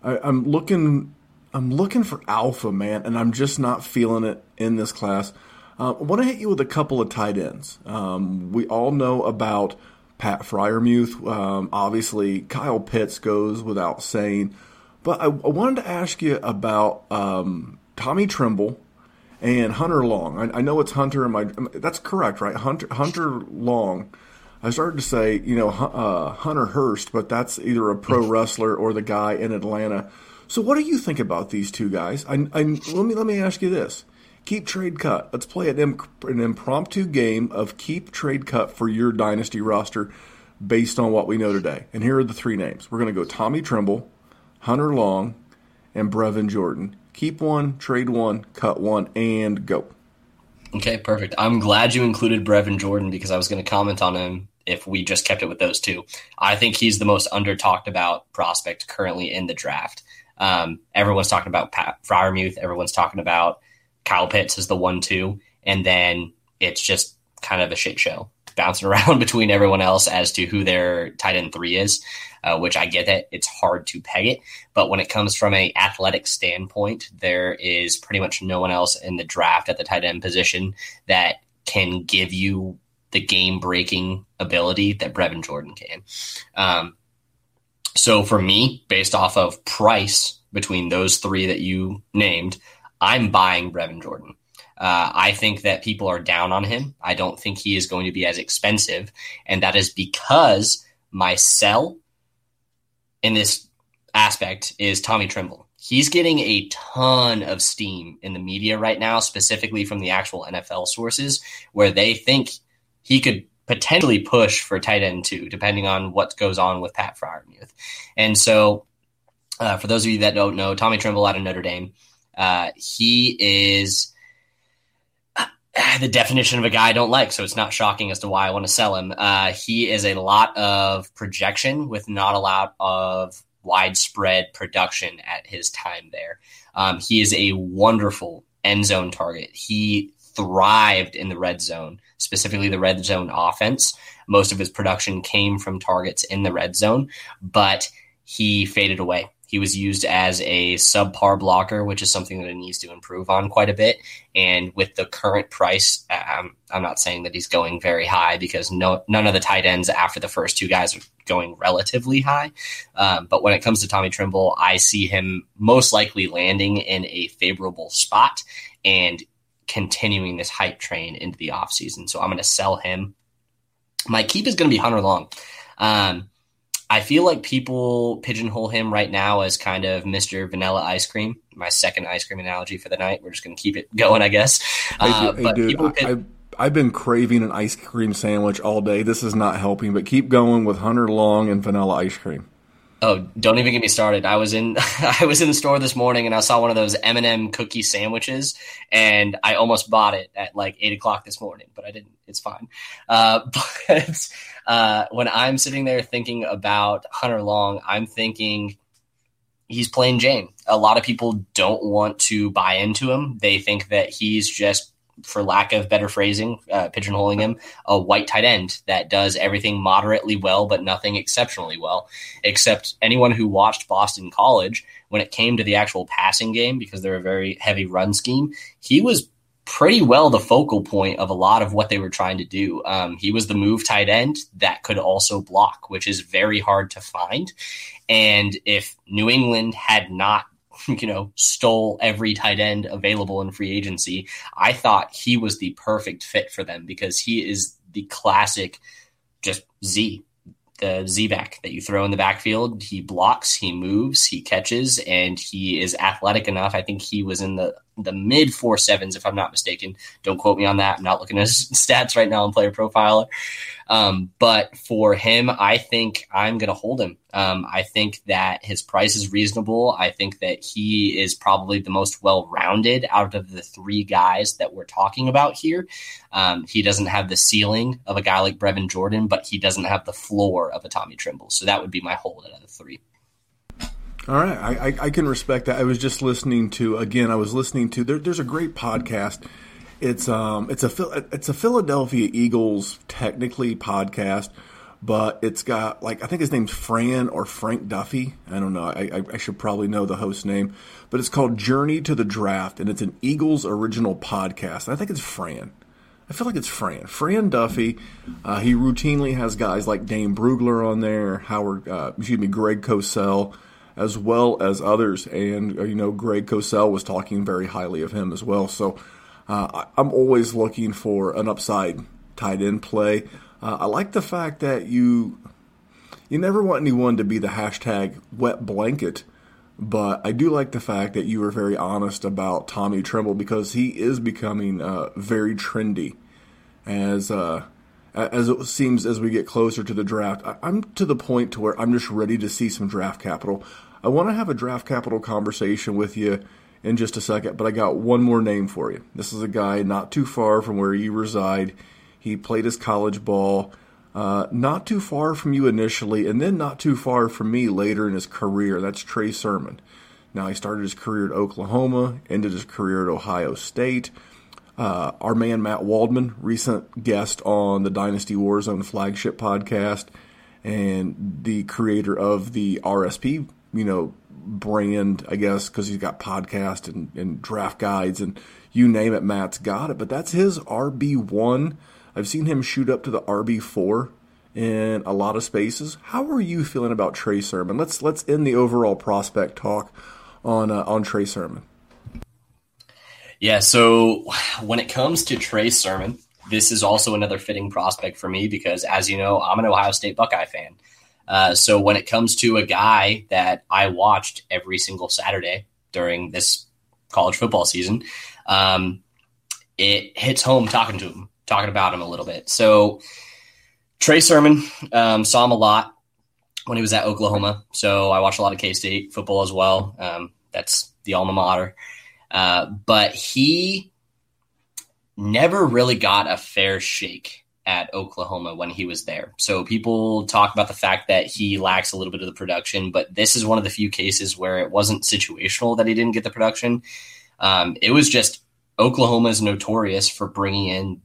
[SPEAKER 4] I, I'm looking I'm looking for alpha, man, and I'm just not feeling it in this class. Uh, I want to hit you with a couple of tight ends. Um, we all know about Pat Freiermuth. Um, obviously, Kyle Pitts goes without saying. But I, I wanted to ask you about um, Tommy Tremble and Hunter Long. I, I know it's Hunter and my. That's correct, right? Hunter Hunter Long. I started to say, you know, uh, Hunter Hurst, but that's either a pro wrestler or the guy in Atlanta. So, what do you think about these two guys? I, I, let me let me ask you this: keep trade cut. Let's play an, imp, an impromptu game of keep trade cut for your dynasty roster, based on what we know today. And here are the three names. We're going to go Tommy Tremble, Hunter Long, and Brevin Jordan. Keep one, trade one, cut one, and go.
[SPEAKER 5] Okay, perfect. I'm glad you included Brevin Jordan because I was going to comment on him if we just kept it with those two. I think he's the most under talked about prospect currently in the draft. Um, everyone's talking about Pat Freiermuth. Everyone's talking about Kyle Pitts as the one two, and then it's just kind of a shit show bouncing around between everyone else as to who their tight end three is. Uh, which I get that it's hard to peg it, but when it comes from a athletic standpoint, there is pretty much no one else in the draft at the tight end position that can give you the game breaking ability that Brevin Jordan can. Um, so for me, based off of price between those three that you named, I'm buying Brevin Jordan. Uh, I think that people are down on him. I don't think he is going to be as expensive. And that is because my sell in this aspect is Tommy Tremble. He's getting a ton of steam in the media right now, specifically from the actual NFL sources, where they think he could potentially push for tight end two, depending on what goes on with Pat Freiermuth. And so, uh, for those of you that don't know, Tommy Tremble out of Notre Dame, uh, he is the definition of a guy I don't like, so it's not shocking as to why I want to sell him. Uh, he is a lot of projection with not a lot of widespread production at his time there. Um, he is a wonderful end zone target. He thrived in the red zone, specifically the red zone offense. Most of his production came from targets in the red zone, but he faded away. He was used as a subpar blocker, which is something that he needs to improve on quite a bit. And with the current price, um, I'm not saying that he's going very high because no, none of the tight ends after the first two guys are going relatively high. Um, but when it comes to Tommy Tremble, I see him most likely landing in a favorable spot and continuing this hype train into the offseason. So I'm going to sell him. My keep is going to be Hunter Long. Um, I feel like people pigeonhole him right now as kind of Mr. Vanilla Ice Cream. My second ice cream analogy for the night. We're just going to keep it going, I guess.
[SPEAKER 4] Uh, hey, dude, I, I, I've been craving an ice cream sandwich all day. This is not helping, but keep going with Hunter Long and vanilla ice cream.
[SPEAKER 5] Oh, don't even get me started. I was in I was in the store this morning and I saw one of those M and m cookie sandwiches, and I almost bought it at like eight o'clock this morning, but I didn't. It's fine. Uh, but uh, when I'm sitting there thinking about Hunter Long, I'm thinking he's plain Jane. A lot of people don't want to buy into him. They think that he's just for lack of better phrasing, uh, pigeonholing him, a white tight end that does everything moderately well, but nothing exceptionally well. Except anyone who watched Boston College, when it came to the actual passing game, because they're a very heavy run scheme, he was pretty well the focal point of a lot of what they were trying to do. Um, he was the move tight end that could also block, which is very hard to find. And if New England had not you know, stole every tight end available in free agency. I thought he was the perfect fit for them because he is the classic just Z, the Z back that you throw in the backfield. He blocks, he moves, he catches, and he is athletic enough. I think he was in the the mid four sevens, if I'm not mistaken. Don't quote me on that. I'm not looking at his stats right now on Player Profiler. Um, but for him, I think I'm going to hold him. Um, I think that his price is reasonable. I think that he is probably the most well rounded out of the three guys that we're talking about here. Um, he doesn't have the ceiling of a guy like Brevin Jordan, but he doesn't have the floor of a Tommy Tremble. So that would be my hold out of the three.
[SPEAKER 4] All right, I, I, I, can respect that. I was just listening to again. I was listening to there, there's a great podcast it's um it's a it's a Philadelphia Eagles technically podcast, but it's got like I think his name's Fran or Frank Duffy. I don't know. I, I should probably know the host name, but it's called Journey to the Draft, and it's an Eagles original podcast. I think it's Fran. I feel like it's Fran. Fran Duffy. Uh, he routinely has guys like Dane Brugler on there, Howard, uh, excuse me, Greg Cosell, as well as others. And uh, you know, Greg Cosell was talking very highly of him as well. So uh, I'm always looking for an upside tight end play. Uh, I like the fact that you you never want anyone to be the hashtag wet blanket, but I do like the fact that you were very honest about Tommy Tremble because he is becoming uh, very trendy as uh, as it seems as we get closer to the draft. I'm to the point to where I'm just ready to see some draft capital. I want to have a draft capital conversation with you in just a second, but I got one more name for you. This is a guy not too far from where you reside. He played his college ball uh, not too far from you initially, and then not too far from me later in his career. That's Trey Sermon. Now, he started his career at Oklahoma, ended his career at Ohio State. Uh, our man Matt Waldman, recent guest on the Dynasty Warzone flagship podcast, and the creator of the RSP, you know, brand, I guess, because he's got podcast and, and draft guides and you name it, Matt's got it. But that's his RB1. I've seen him shoot up to the RB4 in a lot of spaces. How are you feeling about Trey Sermon? Let's let's end the overall prospect talk on uh, on Trey Sermon.
[SPEAKER 5] Yeah, so when it comes to Trey Sermon, this is also another fitting prospect for me because, as you know, I'm an Ohio State Buckeye fan. Uh, so when it comes to a guy that I watched every single Saturday during this college football season, um, it hits home talking to him, talking about him a little bit. So Trey Sermon um, saw him a lot when he was at Oklahoma. So I watched a lot of K State football as well. Um, that's the alma mater. Uh, but he never really got a fair shake at Oklahoma when he was there. So people talk about the fact that he lacks a little bit of the production, but this is one of the few cases where it wasn't situational that he didn't get the production. Um, it was just Oklahoma is notorious for bringing in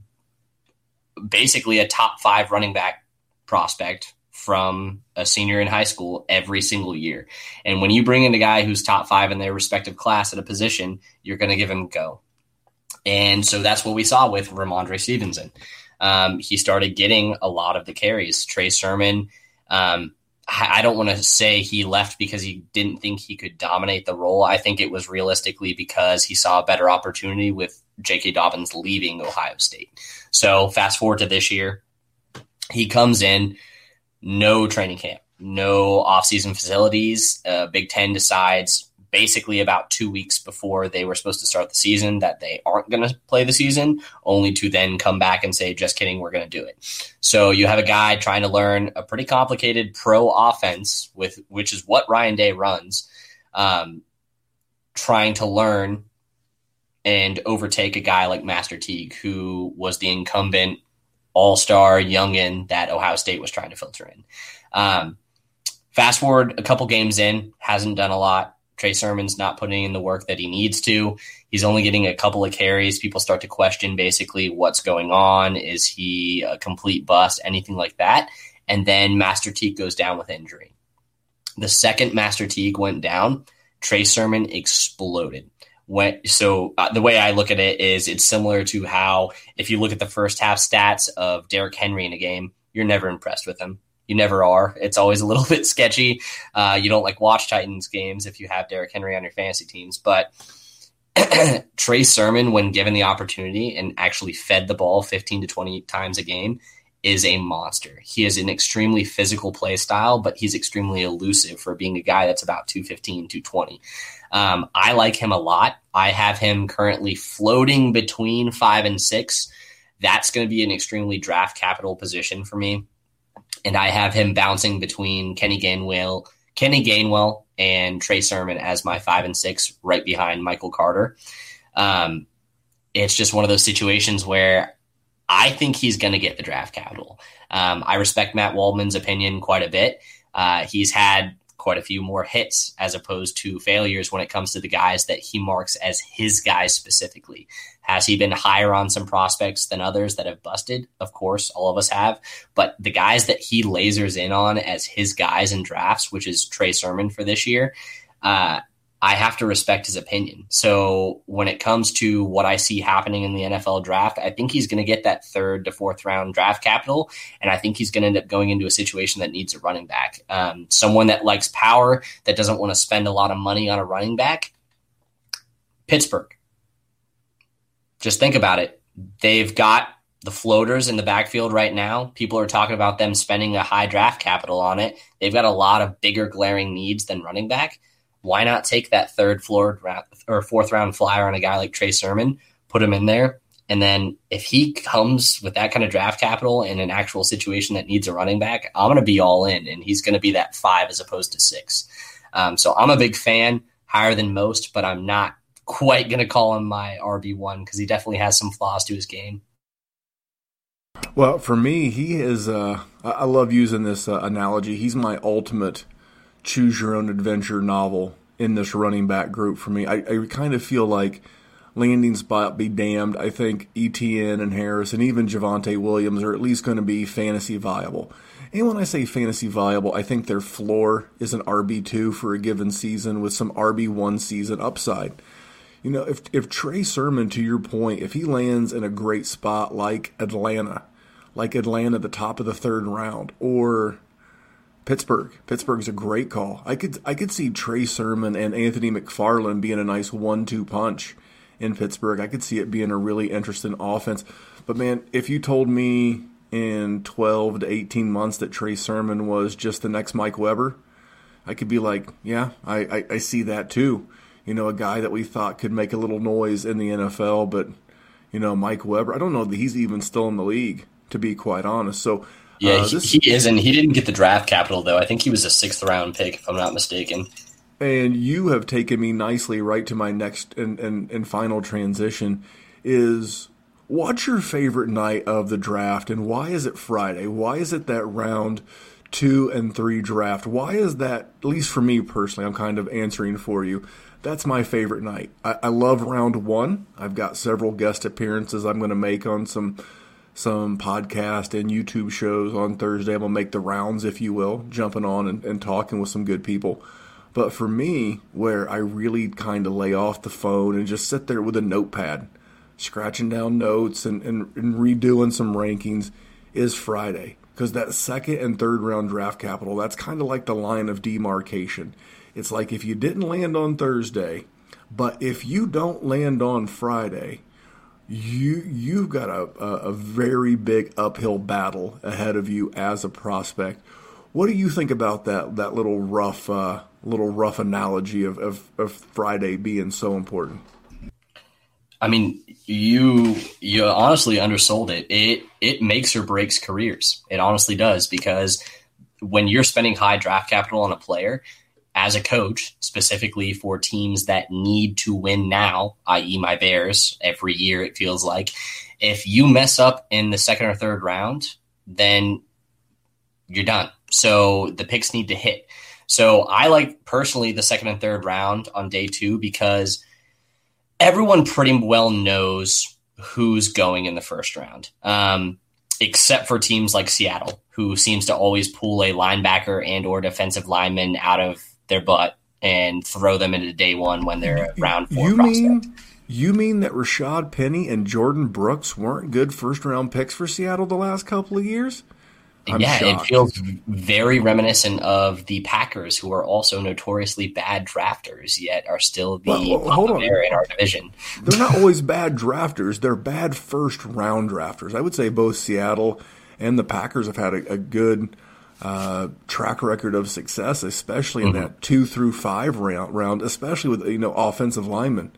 [SPEAKER 5] basically a top five running back prospect from a senior in high school every single year. And when you bring in a guy who's top five in their respective class at a position, you're going to give him go. And so that's what we saw with Rhamondre Stevenson um, he started getting a lot of the carries. Trey Sermon, um, I don't want to say he left because he didn't think he could dominate the role. I think it was realistically because he saw a better opportunity with J.K. Dobbins leaving Ohio State. So fast forward to this year, he comes in, no training camp, no offseason facilities. Uh, Big Ten decides basically about two weeks before they were supposed to start the season that they aren't going to play the season, only to then come back and say, just kidding, we're going to do it. So you have a guy trying to learn a pretty complicated pro offense, with which is what Ryan Day runs, um, trying to learn and overtake a guy like Master Teague, who was the incumbent all star youngin that Ohio State was trying to filter in. Um, fast forward a couple games in, hasn't done a lot Trey Sermon's not putting in the work that he needs to. He's only getting a couple of carries. People start to question basically what's going on. Is he a complete bust? Anything like that. And then Master Teague goes down with injury. The second Master Teague went down, Trey Sermon exploded. When, so uh, the way I look at it is it's similar to how if you look at the first half stats of Derrick Henry in a game, you're never impressed with him you never are. It's always a little bit sketchy. Uh, you don't like watch Titans games if you have Derrick Henry on your fantasy teams, but Trey Sermon, when given the opportunity and actually fed the ball 15 to 20 times a game, is a monster. He is an extremely physical play style, but he's extremely elusive for being a guy that's about 215, 220. Um, I like him a lot. I have him currently floating between five and six. That's going to be an extremely draft capital position for me and I have him bouncing between Kenny Gainwell, Kenny Gainwell, and Trey Sermon as my five and six, right behind Michael Carter. Um, it's just one of those situations where I think he's going to get the draft capital. Um, I respect Matt Waldman's opinion quite a bit. Uh, he's had quite a few more hits as opposed to failures when it comes to the guys that he marks as his guys specifically. Has he been higher on some prospects than others that have busted? Of course, all of us have. But the guys that he lasers in on as his guys in drafts, which is Trey Sermon for this year, uh, I have to respect his opinion. So when it comes to what I see happening in the NFL draft, I think he's going to get that third to fourth round draft capital, and I think he's going to end up going into a situation that needs a running back, um, someone that likes power, that doesn't want to spend a lot of money on a running back. Pittsburgh. Just think about it. They've got the floaters in the backfield right now. People are talking about them spending a high draft capital on it. They've got a lot of bigger glaring needs than running back why not take that third floor or fourth round flyer on a guy like Trey Sermon, put him in there, and then if he comes with that kind of draft capital in an actual situation that needs a running back, I'm going to be all in, and he's going to be that five as opposed to six. Um, so I'm a big fan, higher than most, but I'm not quite going to call him my RB one because he definitely has some flaws to his game.
[SPEAKER 4] Well, for me, he is. Uh, I love using this uh, analogy. He's my ultimate choose your own adventure novel in this running back group for me. I, I kind of feel like landing spot be damned. I think ETN and Harris and even Javonte Williams are at least going to be fantasy viable. And when I say fantasy viable, I think their floor is an RB2 for a given season with some RB1 season upside. You know, if, if Trey Sermon, to your point, if he lands in a great spot like Atlanta, like Atlanta, at the top of the third round, or Pittsburgh. Pittsburgh's a great call. I could I could see Trey Sermon and Anthony McFarland being a nice one-two punch in Pittsburgh. I could see it being a really interesting offense. But man, if you told me in 12 to 18 months that Trey Sermon was just the next Mike Weber, I could be like, yeah, I, I, I see that too. You know, a guy that we thought could make a little noise in the NFL, but you know, Mike Weber, I don't know that he's even still in the league, to be quite honest. So
[SPEAKER 5] yeah, uh, this, he, he is, and he didn't get the draft capital though. I think he was a sixth round pick, if I'm not mistaken.
[SPEAKER 4] And you have taken me nicely right to my next and, and, and final transition is what's your favorite night of the draft and why is it Friday? Why is it that round two and three draft? Why is that, at least for me personally, I'm kind of answering for you. That's my favorite night. I, I love round one. I've got several guest appearances I'm going to make on some some podcast and YouTube shows on Thursday. I'm gonna make the rounds, if you will, jumping on and, and talking with some good people. But for me, where I really kind of lay off the phone and just sit there with a notepad, scratching down notes and, and, and redoing some rankings, is Friday. Because that second and third round draft capital, that's kind of like the line of demarcation. It's like if you didn't land on Thursday, but if you don't land on Friday, you you've got a, a, a, very big uphill battle ahead of you as a prospect. What do you think about that that little rough uh, little rough analogy of, of, of Friday being so important?
[SPEAKER 5] I mean, you you honestly undersold it. It it makes or breaks careers. It honestly does because when you're spending high draft capital on a player, as a coach, specifically for teams that need to win now, i.e., my Bears, every year it feels like, if you mess up in the second or third round, then you're done. So the picks need to hit. So I like personally the second and third round on day two because everyone pretty well knows who's going in the first round. Um, except for teams like Seattle, who seems to always pull a linebacker and or defensive lineman out of their butt and throw them into day one when they're round four.
[SPEAKER 4] You prospect. mean you mean that Rashaad Penny and Jordyn Brooks weren't good first round picks for Seattle the last couple of years?
[SPEAKER 5] I'm yeah, shocked. it feels very reminiscent of the Packers, who are also notoriously bad drafters, yet are still the well, well, hold on. in our division.
[SPEAKER 4] They're not always bad drafters; they're bad first round drafters. I would say both Seattle and the Packers have had a, a good uh, track record of success, especially in mm-hmm. that two through five round, round, especially with you know offensive linemen.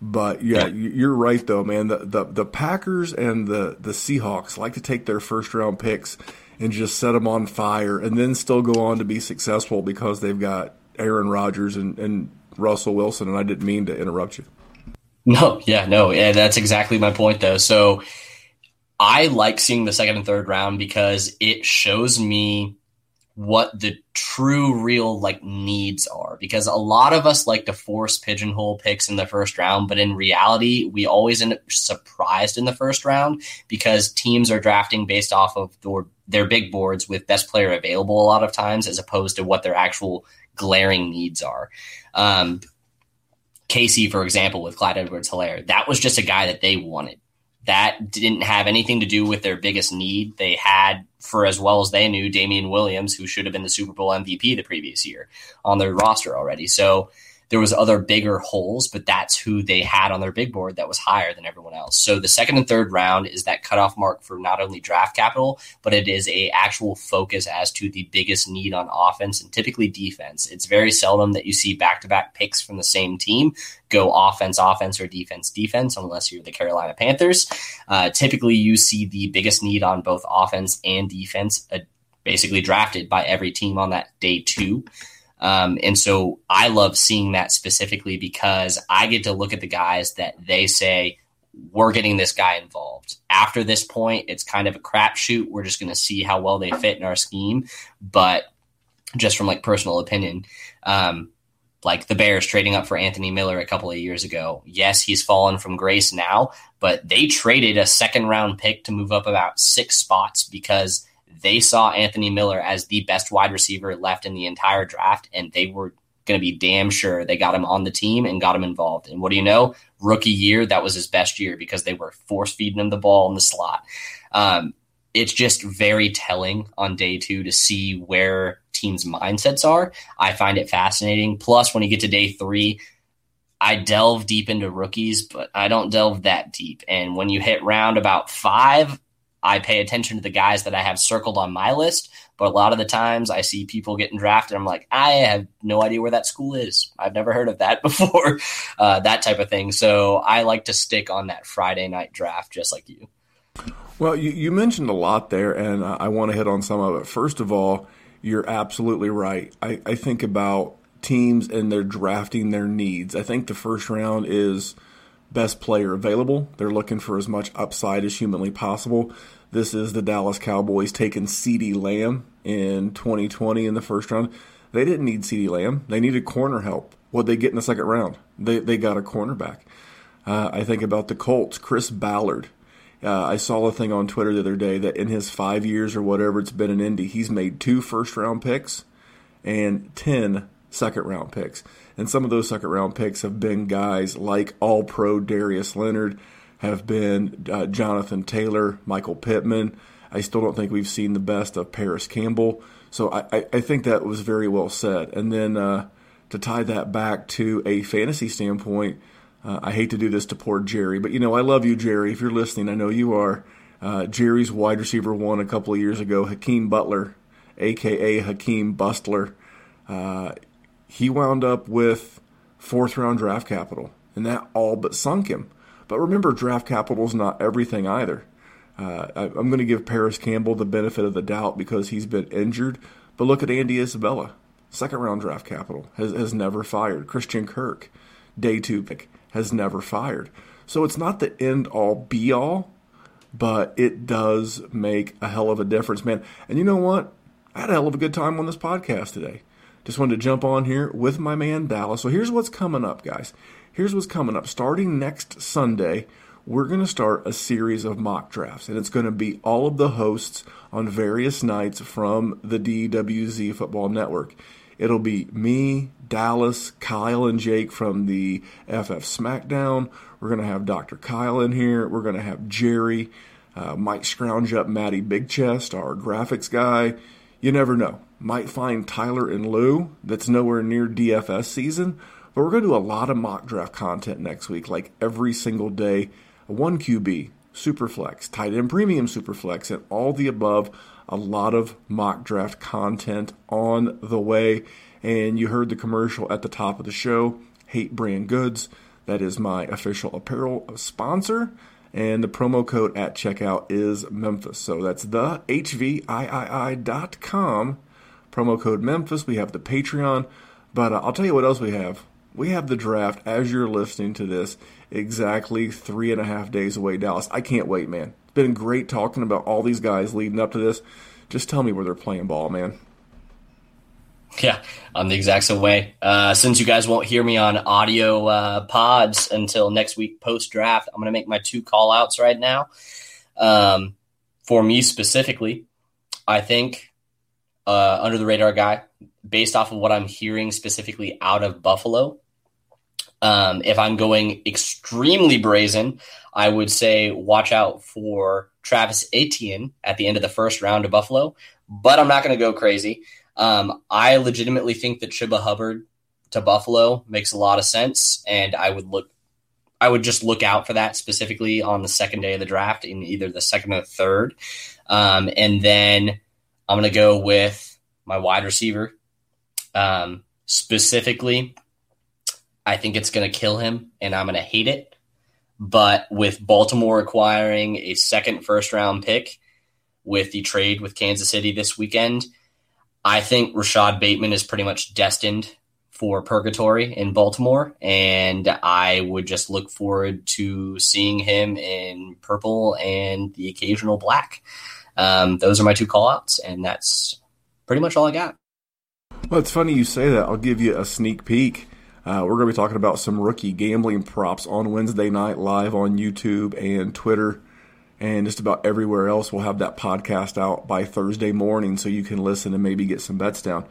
[SPEAKER 4] But yeah, yeah, you're right though, man. The, the the Packers and the the Seahawks like to take their first round picks and just set them on fire, and then still go on to be successful because they've got Aaron Rodgers and, and Russell Wilson. And I didn't mean to interrupt you.
[SPEAKER 5] No, yeah, no, yeah, that's exactly my point though. So I like seeing the second and third round because it shows me what the true real like needs are. Because a lot of us like to force pigeonhole picks in the first round but in reality we always end up surprised in the first round because teams are drafting based off of their, their big boards with best player available a lot of times as opposed to what their actual glaring needs are. Um, KC, for example, with Clyde Edwards Helaire, that was just a guy that they wanted that didn't have anything to do with their biggest need. They had, for as well as they knew, Damien Williams, who should have been the Super Bowl MVP the previous year, on their roster already. So there was other bigger holes, but that's who they had on their big board that was higher than everyone else. So the second and third round is that cutoff mark for not only draft capital, but it is a actual focus as to the biggest need on offense and typically defense. It's very seldom that you see back to back picks from the same team go offense, offense, or defense, defense, unless you're the Carolina Panthers. Uh, typically, you see the biggest need on both offense and defense. Uh, basically drafted by every team on that day two. Um, and so I love seeing that specifically because I get to look at the guys that they say, we're getting this guy involved. After this point, it's kind of a crapshoot. We're just going to see how well they fit in our scheme. But just from like personal opinion, um, like the Bears trading up for Anthony Miller a couple of years ago. Yes, he's fallen from grace now, but they traded a second round pick to move up about six spots because they saw Anthony Miller as the best wide receiver left in the entire draft, and they were going to be damn sure they got him on the team and got him involved. And what do you know? Rookie year, that was his best year because they were force feeding him the ball in the slot. Um, it's just very telling on day two to see where teams' mindsets are. I find it fascinating. Plus, when you get to day three, I delve deep into rookies, but I don't delve that deep. And when you hit round about five, I pay attention to the guys that I have circled on my list. But a lot of the times I see people getting drafted. I'm like, I have no idea where that school is. I've never heard of that before, uh, that type of thing. So I like to stick on that Friday night draft just like you.
[SPEAKER 4] Well, you, you mentioned a lot there, and I want to hit on some of it. First of all, you're absolutely right. I, I think about teams and they're drafting their needs. I think the first round is best player available. They're looking for as much upside as humanly possible. This is the Dallas Cowboys taking CeeDee Lamb in 2020 in the first round. They didn't need CeeDee Lamb. They needed corner help. What they get in the second round? They they got a cornerback. Uh, I think about the Colts, Chris Ballard. Uh, I saw a thing on Twitter the other day that in his five years or whatever it's been in Indy, he's made two first round picks and 10 second round picks. And some of those second round picks have been guys like All Pro Darius Leonard, have been uh, Jonathan Taylor, Michael Pittman. I still don't think we've seen the best of Parris Campbell. So I, I think that was very well said. And then uh, to tie that back to a fantasy standpoint, uh, I hate to do this to poor Jerry, but you know, I love you, Jerry. If you're listening, I know you are. Uh, Jerry's wide receiver one a couple of years ago, Hakeem Butler, aka Hakeem Bustler. He wound up with fourth round draft capital, and that all but sunk him. But remember, draft capital is not everything either. Uh, I, am going to give Parris Campbell the benefit of the doubt because he's been injured. But look at Andy Isabella, second round draft capital, has, has never fired. Christian Kirk, day two pick, has never fired. So it's not the end all be all, but it does make a hell of a difference, man. And you know what? I had a hell of a good time on this podcast today. Just wanted to jump on here with my man Dallas. So here's what's coming up, guys. Here's what's coming up. Starting next Sunday, we're going to start a series of mock drafts, and it's going to be all of the hosts on various nights from the DWZ Football Network. It'll be me, Dallas, Kyle, and Jake from the FF SmackDown. We're going to have Dr. Kyle in here. We're going to have Jerry, uh, Mike Scrounge up, Matty Big Chest, our graphics guy. You never know. Might find Tyler and Lou that's nowhere near DFS season. But we're going to do a lot of mock draft content next week, like every single day. A 1QB, Superflex, tight end premium Superflex, and all the above a lot of mock draft content on the way. And you heard the commercial at the top of the show Hate Brand Goods. That is my official apparel sponsor. And the promo code at checkout is Memphis. So that's the HVIII.com. Promo code Memphis. We have the Patreon. But uh, I'll tell you what else we have. We have the draft as you're listening to this exactly three and a half days away, Dallas. I can't wait, man It's been great talking about all these guys leading up to this. Just tell me where they're playing ball, man.
[SPEAKER 5] Yeah, I'm the exact same way. Uh, since you guys won't hear me on audio uh, pods until next week post draft, I'm going to make my two call outs right now. Um, for me specifically, I think uh, under the radar guy, based off of what I'm hearing specifically out of Buffalo, um, if I'm going extremely brazen, I would say watch out for Travis Etienne at the end of the first round to Buffalo, but I'm not going to go crazy. Um, I legitimately think that Chuba Hubbard to Buffalo makes a lot of sense, and I would look, I would just look out for that specifically on the second day of the draft in either the second or the third, um, and then I'm going to go with my wide receiver. Um, specifically, I think it's going to kill him, and I'm going to hate it. But with Baltimore acquiring a second first round pick with the trade with Kansas City this weekend, I think Rashod Bateman is pretty much destined for purgatory in Baltimore. And I would just look forward to seeing him in purple and the occasional black. Um, those are my two call outs, and that's pretty much all I got.
[SPEAKER 4] Well, it's funny you say that. I'll give you a sneak peek. Uh, we're going to be talking about some rookie gambling props on Wednesday night live on YouTube and Twitter and just about everywhere else. We'll have that podcast out by Thursday morning so you can listen and maybe get some bets down.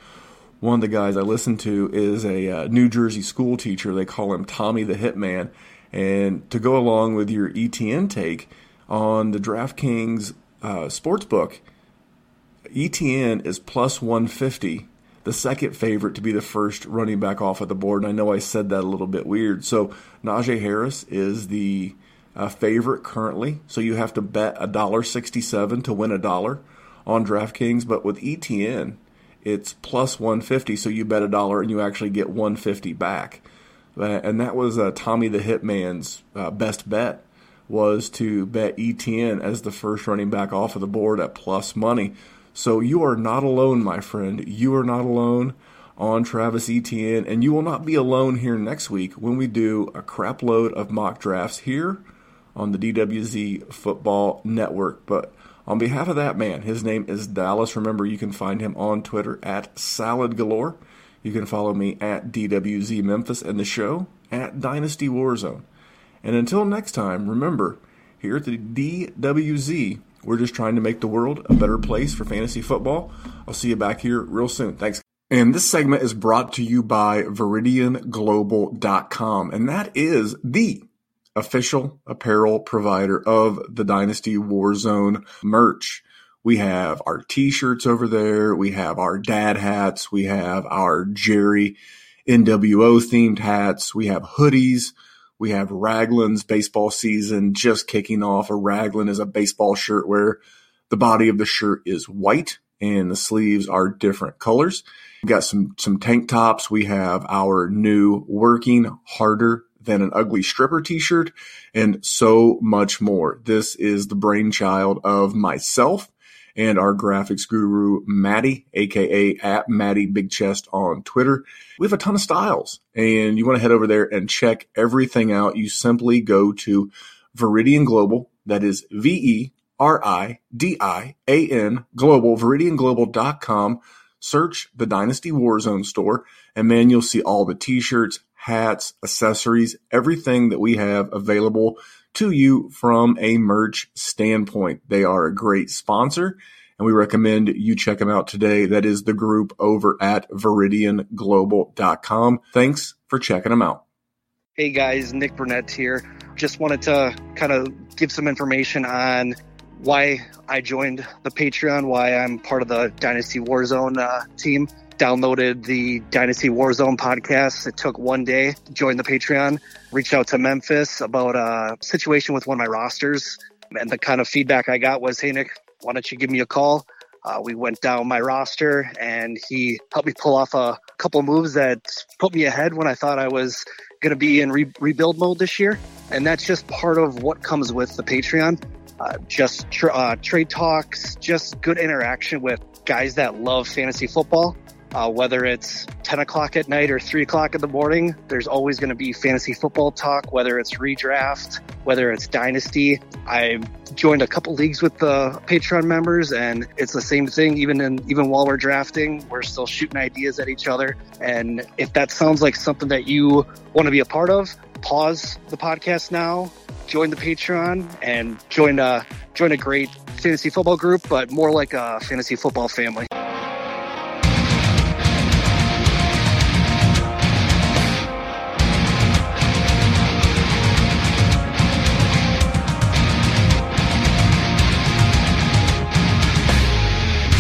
[SPEAKER 4] One of the guys I listen to is a uh, New Jersey school teacher. They call him Tommy the Hitman. And to go along with your ETN take on the DraftKings uh, sportsbook, ETN is plus 150 the second favorite to be the first running back off of the board. And I know I said that a little bit weird. So Najee Harris is the uh, favorite currently. So you have to bet a dollar sixty-seven to win a dollar on DraftKings. But with ETN, it's plus 150. So you bet a dollar and you actually get 150 back. Uh, and that was uh, Tommy the Hitman's uh, best bet was to bet ETN as the first running back off of the board at plus money. So you are not alone, my friend. You are not alone. on Travis Etienne, and you will not be alone here next week when we do a crap load of mock drafts here on the DWZ Football Network. But on behalf of that man, his name is Dallas. Remember, you can find him on Twitter at Salad Galore. You can follow me at DWZ Memphis and the show at Dynasty Warzone. And until next time, remember, here at the DWZ, we're just trying to make the world a better place for fantasy football. I'll see you back here real soon. Thanks. And this segment is brought to you by VeridianGlobal.com, and that is the official apparel provider of the Dynasty Warzone merch. We have our t-shirts over there. We have our dad hats. We have our Jerry NWO themed hats. We have hoodies. We have Raglan's baseball season just kicking off. A Raglan is a baseball shirt where the body of the shirt is white and the sleeves are different colors. We've got some, some tank tops. We have our new working harder than an ugly stripper t-shirt and so much more. This is the brainchild of myself and our graphics guru, Maddie, aka at Maddie Big Chest on Twitter. We have a ton of styles and you want to head over there and check everything out. You simply go to Veridian Global. That is V E R I D I A N Global, VeridianGlobal.com. Search the Dynasty Warzone store and man, you'll see all the t-shirts, hats, accessories, everything that we have available to you from a merch standpoint. They are a great sponsor and we recommend you check them out today. That is the group over at veridianglobal.com. Thanks for checking them out.
[SPEAKER 6] Hey guys, Nick Burnett here. Just wanted to kind of give some information on why I joined the Patreon, why I'm part of the Dynasty Warzone uh, team downloaded the Dynasty Warzone podcast. It took one day joined the Patreon, reached out to Memphis about a situation with one of my rosters. And the kind of feedback I got was, hey, Nick, why don't you give me a call? Uh, we went down my roster and he helped me pull off a couple moves that put me ahead when I thought I was going to be in re- rebuild mode this year. And that's just part of what comes with the Patreon. Uh, just uh, trade talks, just good interaction with guys that love fantasy football uh, whether it's 10 o'clock at night or 3 o'clock in the morning, there's always going to be fantasy football talk, whether it's redraft, whether it's dynasty. I joined a couple leagues with the Patreon members, and it's the same thing. Even in even while we're drafting, we're still shooting ideas at each other. And if that sounds like something that you want to be a part of, pause the podcast now, join the Patreon, and join a join a great fantasy football group, but more like a fantasy football family.